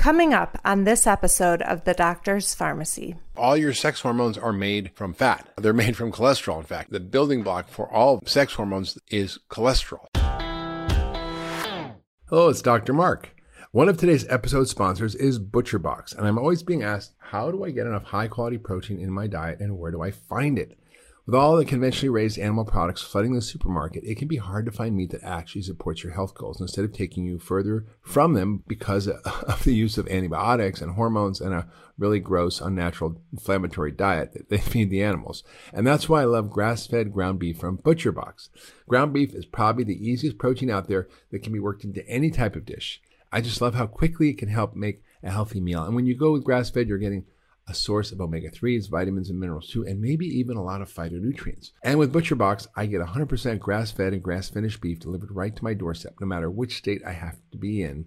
Coming up on this episode of The Doctor's Farmacy. All your sex hormones are made from fat. They're made from cholesterol, in fact. The building block for all sex hormones is cholesterol. Hello, it's Dr. Mark. One of today's episode sponsors is ButcherBox, and I'm always being asked, how do I get enough high quality protein in my diet and where do I find it? With all the conventionally raised animal products flooding the supermarket, it can be hard to find meat that actually supports your health goals instead of taking you further from them because of the use of antibiotics and hormones and a really gross, unnatural, inflammatory diet that they feed the animals. And that's why I love grass fed ground beef from ButcherBox. Ground beef is probably the easiest protein out there that can be worked into any type of dish. I just love how quickly it can help make a healthy meal. And when you go with grass fed, you're getting a source of omega 3s, vitamins, and minerals too, and maybe even a lot of phytonutrients. And with ButcherBox, I get 100% grass fed and grass finished beef delivered right to my doorstep, no matter which state I have to be in.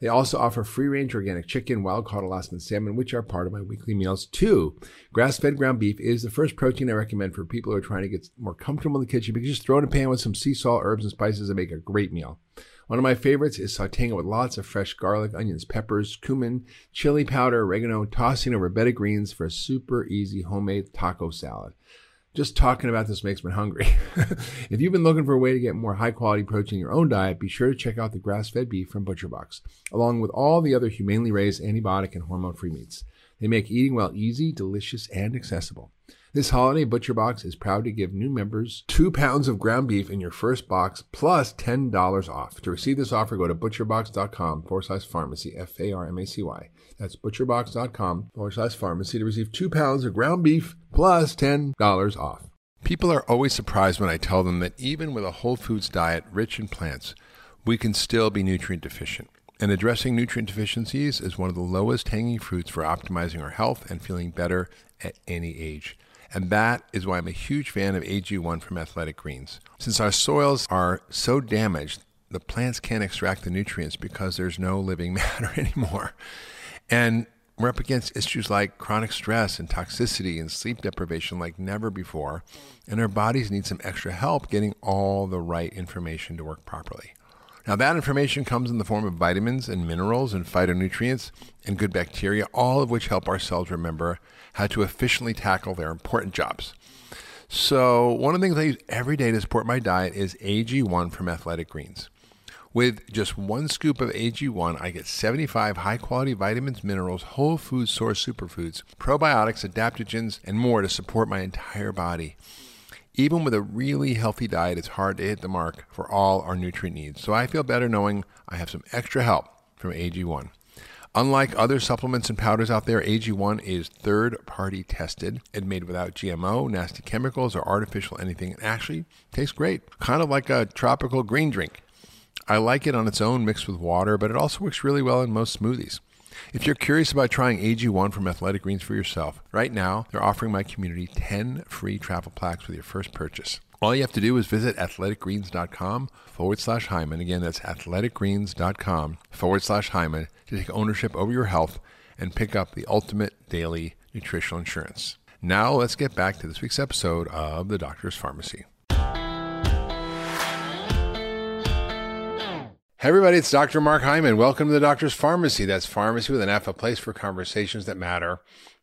They also offer free range organic chicken, wild caught Alaskan salmon, which are part of my weekly meals too. Grass fed ground beef is the first protein I recommend for people who are trying to get more comfortable in the kitchen because just throw it in a pan with some sea salt, herbs, and spices and make a great meal. One of my favorites is sauteing it with lots of fresh garlic, onions, peppers, cumin, chili powder, oregano, tossing over bed of greens for a super easy homemade taco salad. Just talking about this makes me hungry. if you've been looking for a way to get more high quality protein in your own diet, be sure to check out the grass fed beef from ButcherBox, along with all the other humanely raised antibiotic and hormone free meats. They make eating well easy, delicious, and accessible. This holiday, ButcherBox is proud to give new members two pounds of ground beef in your first box $10 off. To receive this offer, go to butcherbox.com forward slash farmacy, F A R M A C Y. That's butcherbox.com forward slash farmacy to receive two pounds of ground beef $10 off. People are always surprised when I tell them that even with a whole foods diet rich in plants, we can still be nutrient deficient. And addressing nutrient deficiencies is one of the lowest hanging fruits for optimizing our health and feeling better at any age. And that is why I'm a huge fan of AG1 from Athletic Greens. Since our soils are so damaged, the plants can't extract the nutrients because there's no living matter anymore. And we're up against issues like chronic stress and toxicity and sleep deprivation like never before. And our bodies need some extra help getting all the right information to work properly. Now, that information comes in the form of vitamins and minerals and phytonutrients and good bacteria, all of which help our cells remember how to efficiently tackle their important jobs. So, one of the things I use every day to support my diet is AG1 from Athletic Greens. With just one scoop of AG1, I get 75 high quality vitamins, minerals, whole food source superfoods, probiotics, adaptogens, and more to support my entire body. Even with a really healthy diet, it's hard to hit the mark for all our nutrient needs. So I feel better knowing I have some extra help from AG1. Unlike other supplements and powders out there, AG1 is third party tested and made without GMO, nasty chemicals, or artificial anything. It actually tastes great, kind of like a tropical green drink. I like it on its own mixed with water, but it also works really well in most smoothies. If you're curious about trying AG1 from Athletic Greens for yourself, right now they're offering my community 10 free travel packs with your first purchase. All you have to do is visit athleticgreens.com forward slash Hyman. Again, that's athleticgreens.com forward slash Hyman to take ownership over your health and pick up the ultimate daily nutritional insurance. Now, let's get back to this week's episode of The Doctor's Farmacy. Hey everybody, it's Dr. Mark Hyman. Welcome to the Doctor's Farmacy. That's pharmacy with an F, a place for conversations that matter.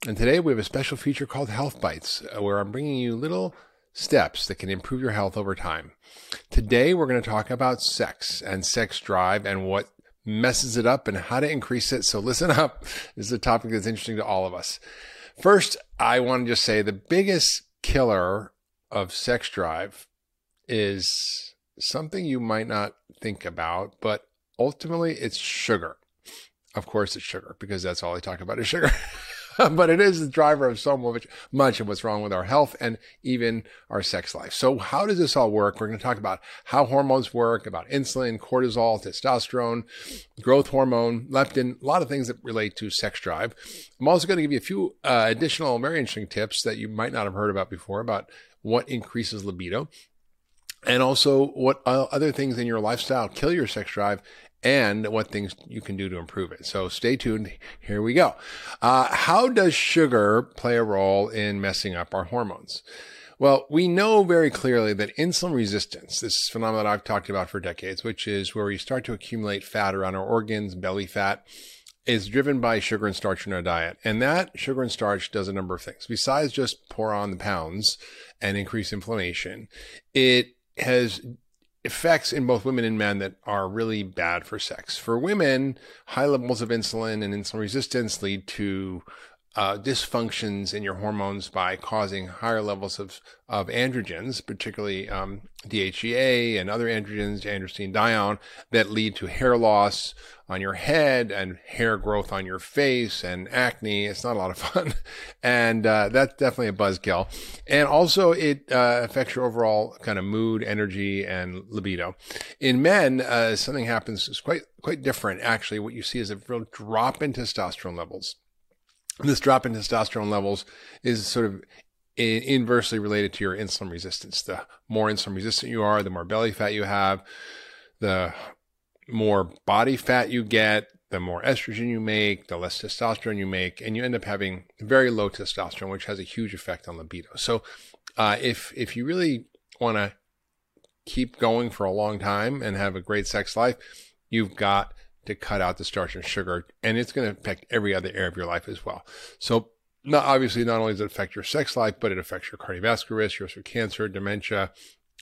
And today we have a special feature called Health Bites, uh, where I'm bringing you little steps that can improve your health over time. Today we're going to talk about sex and sex drive and what messes it up and how to increase it. So listen up. This is a topic that's interesting to all of us. First, I want to just say the biggest killer of sex drive is something you might not think about, but ultimately it's sugar. Of course, it's sugar because that's all I talk about is sugar. but it is the driver of so much, much of what's wrong with our health and even our sex life. So how does this all work? We're going to talk about how hormones work, about insulin, cortisol, testosterone, growth hormone, leptin, a lot of things that relate to sex drive. I'm also going to give you a few uh, additional very interesting tips that you might not have heard about before about what increases libido and also what other things in your lifestyle kill your sex drive and what things you can do to improve it. So stay tuned. Here we go. Uh, how does sugar play a role in messing up our hormones? Well, we know very clearly that insulin resistance, this phenomenon I've talked about for decades, which is where we start to accumulate fat around our organs, belly fat, is driven by sugar and starch in our diet. And that sugar and starch does a number of things. Besides just pour on the pounds and increase inflammation, it has effects in both women and men that are really bad for sex. For women, high levels of insulin and insulin resistance lead to uh, dysfunctions in your hormones by causing higher levels of, of androgens, particularly um, DHEA and other androgens, androstenedione, that lead to hair loss on your head and hair growth on your face and acne. It's not a lot of fun. and uh, that's definitely a buzzkill. And also, it uh, affects your overall kind of mood, energy, and libido. In men, uh, something happens, it's quite, quite different. Actually, what you see is a real drop in testosterone levels this drop in testosterone levels is sort of inversely related to your insulin resistance. The more insulin resistant you are, the more belly fat you have, the more body fat you get, the more estrogen you make, the less testosterone you make, and you end up having very low testosterone, which has a huge effect on libido. So, uh, if if you really want to keep going for a long time and have a great sex life, you've got to cut out the starch and sugar, and it's going to affect every other area of your life as well. So, not obviously, not only does it affect your sex life, but it affects your cardiovascular risk, your risk of cancer, dementia,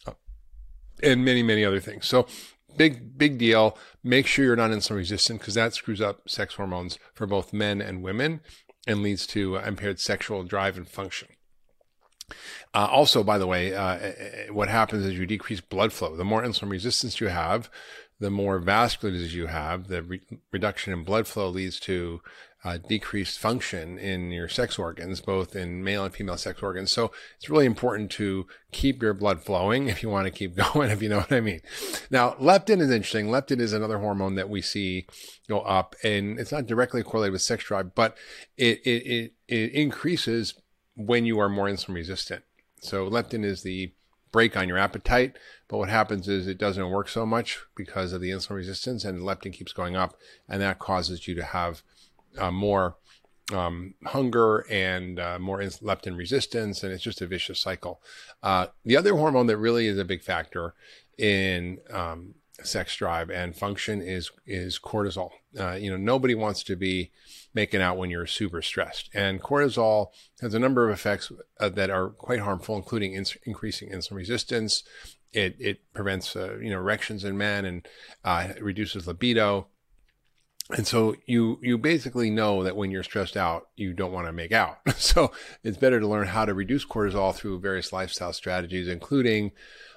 uh, and many, many other things. So, big, big deal. Make sure you're not insulin resistant because that screws up sex hormones for both men and women and leads to impaired sexual drive and function. Uh, also, by the way, uh, what happens is you decrease blood flow. The more insulin resistance you have, the more vascular disease you have, the re- reduction in blood flow leads to uh, decreased function in your sex organs, both in male and female sex organs. So it's really important to keep your blood flowing if you want to keep going, if you know what I mean. Now, leptin is interesting. Leptin is another hormone that we see go up, and it's not directly correlated with sex drive, but it, it, it, it increases when you are more insulin resistant. So leptin is the brake on your appetite. But what happens is it doesn't work so much because of the insulin resistance and leptin keeps going up. And that causes you to have uh, more um, hunger and uh, more leptin resistance. And it's just a vicious cycle. Uh, the other hormone that really is a big factor in um, sex drive and function is is cortisol. Uh, you know, nobody wants to be making out when you're super stressed, and cortisol has a number of effects uh, that are quite harmful, including in- increasing insulin resistance. It it prevents uh, you know erections in men and uh, reduces libido. And so you you basically know that when you're stressed out, you don't want to make out. So it's better to learn how to reduce cortisol through various lifestyle strategies, including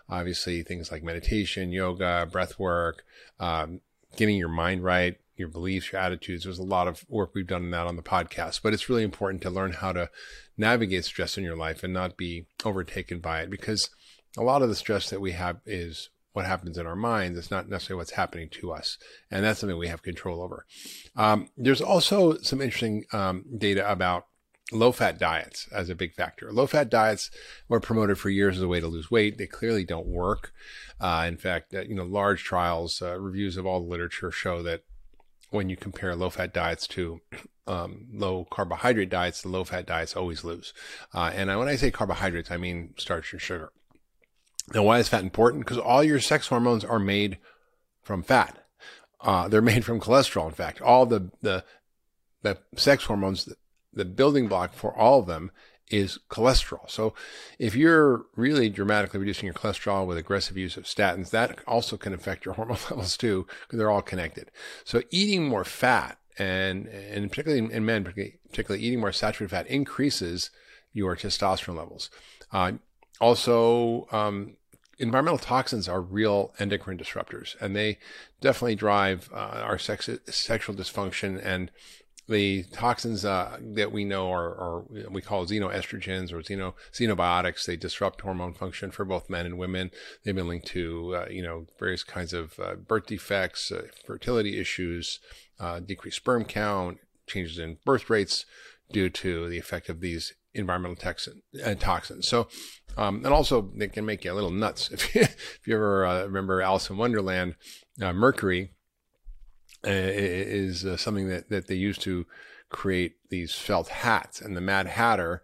obviously things like meditation, yoga, breath work, um, getting your mind right, your beliefs, your attitudes. There's a lot of work we've done in that on the podcast, but it's really important to learn how to navigate stress in your life and not be overtaken by it because a lot of the stress that we have is what happens in our minds. It's not necessarily what's happening to us. And that's something we have control over. Um, there's also some interesting um, data about low fat diets as a big factor. Low fat diets were promoted for years as a way to lose weight. They clearly don't work. Uh, in fact, uh, you know, large trials, uh, reviews of all the literature show that when you compare low fat diets to um, low carbohydrate diets, the low fat diets always lose. Uh, and when I say carbohydrates, I mean starch and sugar. Now, why is fat important? Because all your sex hormones are made from fat. Uh, they're made from cholesterol. In fact, all the, the, the sex hormones the building block for all of them is cholesterol. So if you're really dramatically reducing your cholesterol with aggressive use of statins, that also can affect your hormone levels too, because they're all connected. So eating more fat and, and particularly in men, particularly eating more saturated fat increases your testosterone levels. Uh, also, um, environmental toxins are real endocrine disruptors, and they definitely drive uh, our sex, sexual dysfunction and the toxins uh, that we know are, are, we call xenoestrogens or xeno, xenobiotics. They disrupt hormone function for both men and women. They've been linked to uh, you know various kinds of uh, birth defects, uh, fertility issues, uh, decreased sperm count, changes in birth rates due to the effect of these environmental toxin, uh, toxins. So, um, and also they can make you a little nuts. If you, if you ever remember Alice in Wonderland, Mercury uh, is uh, something that, that they used to create these felt hats. And the Mad Hatter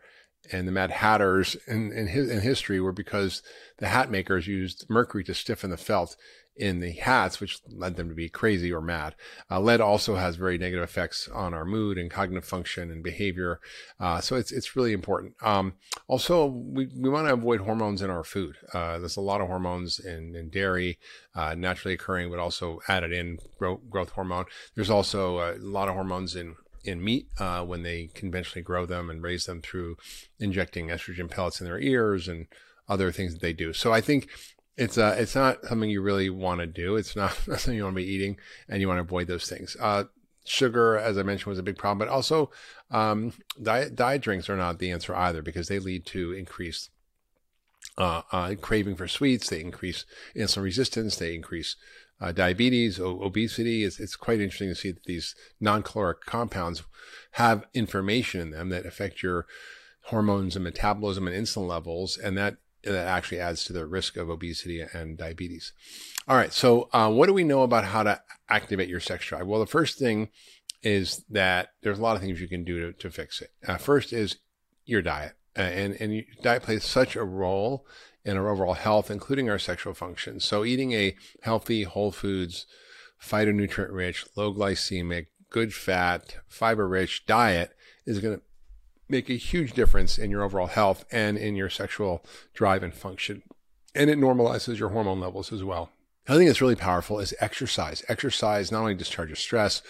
and the Mad Hatters in, in, his, in history were because the hat makers used mercury to stiffen the felt in the hats, which led them to be crazy or mad. Uh, lead also has very negative effects on our mood and cognitive function and behavior. Uh, so it's it's really important. Um, also, we, we want to avoid hormones in our food. Uh, there's a lot of hormones in, in dairy, uh, naturally occurring, but also added in growth, growth hormone. There's also a lot of hormones in in meat uh, when they conventionally grow them and raise them through injecting estrogen pellets in their ears and other things that they do. So I think it's uh, it's not something you really want to do. It's not, something you want to be eating, and you want to avoid those things. Uh, sugar, as I mentioned, was a big problem, but also um, diet diet drinks are not the answer either because they lead to increased uh, uh, craving for sweets. They increase insulin resistance. They increase uh, diabetes, o- obesity. It's, it's quite interesting to see that these non-caloric compounds have information in them that affect your hormones and metabolism and insulin levels, and that that actually adds to the risk of obesity and diabetes. All right. So, uh, what do we know about how to activate your sex drive? Well, the first thing is that there's a lot of things you can do to, to fix it. Uh, first is your diet. Uh, and, and diet plays such a role in our overall health, including our sexual function. So, eating a healthy, whole foods, phytonutrient rich, low glycemic, good fat, fiber rich diet is going to make a huge difference in your overall health and in your sexual drive and function. And it normalizes your hormone levels as well. I thing that's really powerful is exercise. Exercise not only discharges stress,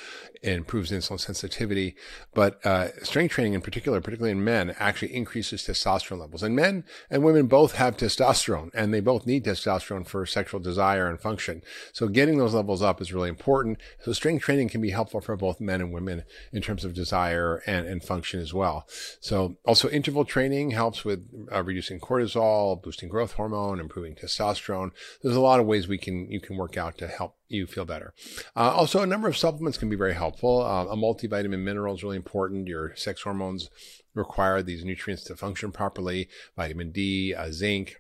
it improves insulin sensitivity, but uh, strength training in particular, particularly in men, actually increases testosterone levels. And men and women both have testosterone, and they both need testosterone for sexual desire and function. So getting those levels up is really important. So strength training can be helpful for both men and women in terms of desire and, and function as well. So also interval training helps with uh, reducing cortisol, boosting growth hormone, improving testosterone. There's a lot of ways we can you can work out to help you feel better. Uh, also, a number of supplements can be very helpful. Uh, a multivitamin mineral is really important. Your sex hormones require these nutrients to function properly. Vitamin D, uh, zinc,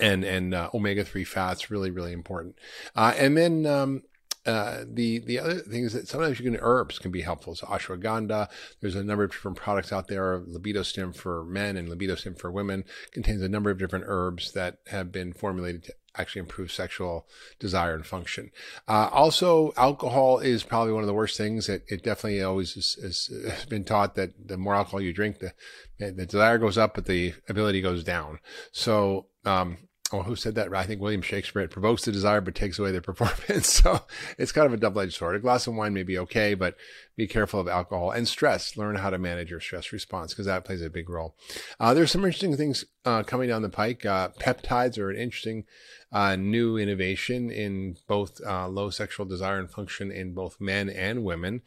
and and uh, omega three fats really really important. Uh, and then um, uh, the the other thing is that sometimes you can herbs can be helpful. So ashwagandha, there's a number of different products out there. Libido stim for men and libido stim for women contains a number of different herbs that have been formulated to actually improve sexual desire and function. Uh, also, alcohol is probably one of the worst things. It, it definitely always has been taught that the more alcohol you drink, the, the desire goes up, but the ability goes down. So, um, oh, who said that? I think William Shakespeare. It provokes the desire, but takes away the performance. So it's kind of a double-edged sword. A glass of wine may be okay, but be careful of alcohol and stress. Learn how to manage your stress response because that plays a big role. Uh, there's some interesting things uh, coming down the pike. Uh, peptides are an interesting uh, new innovation in both uh, low sexual desire and function in both men and women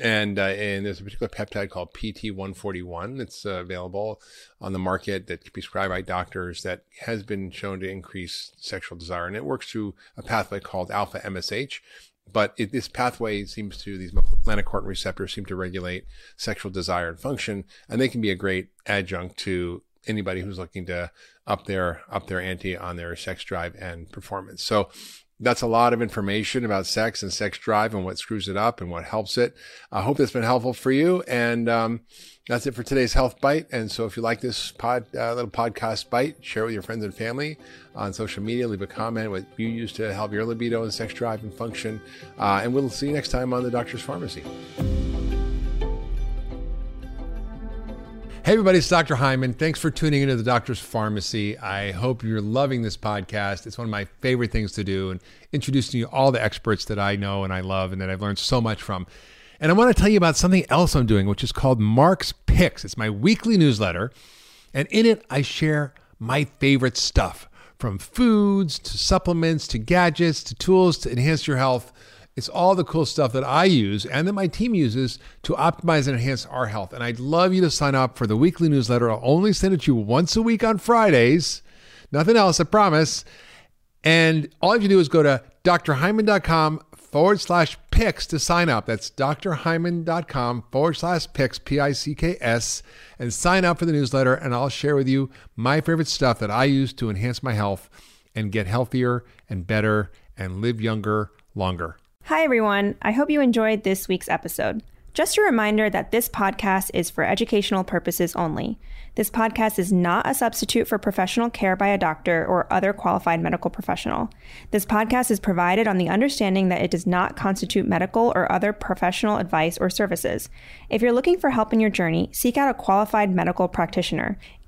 and uh, and there's a particular peptide called PT141 that's uh, available on the market that can be prescribed by doctors that has been shown to increase sexual desire, and it works through a pathway called alpha MSH. But it, this pathway seems to these melanocortin receptors seem to regulate sexual desire and function, and they can be a great adjunct to anybody who's looking to up their up their ante on their sex drive and performance. So that's a lot of information about sex and sex drive and what screws it up and what helps it. I hope that's been helpful for you. And um, that's it for today's health bite. And so if you like this pod, uh, little podcast bite, share it with your friends and family on social media. Leave a comment what you use to help your libido and sex drive and function. Uh, and we'll see you next time on the Doctor's Farmacy. Hey, everybody, it's Dr. Hyman. Thanks for tuning into the Doctor's Farmacy. I hope you're loving this podcast. It's one of my favorite things to do and introducing you all the experts that I know and I love and that I've learned so much from. And I want to tell you about something else I'm doing, which is called Mark's Picks. It's my weekly newsletter. And in it, I share my favorite stuff from foods to supplements to gadgets to tools to enhance your health it's all the cool stuff that I use and that my team uses to optimize and enhance our health. And I'd love you to sign up for the weekly newsletter. I'll only send it to you once a week on Fridays. Nothing else, I promise. And all you have to do is go to drhyman.com forward slash picks to sign up. That's drhyman.com forward slash picks, P I C K S, and sign up for the newsletter. And I'll share with you my favorite stuff that I use to enhance my health and get healthier and better and live younger longer. Hi, everyone. I hope you enjoyed this week's episode. Just a reminder that this podcast is for educational purposes only. This podcast is not a substitute for professional care by a doctor or other qualified medical professional. This podcast is provided on the understanding that it does not constitute medical or other professional advice or services. If you're looking for help in your journey, seek out a qualified medical practitioner.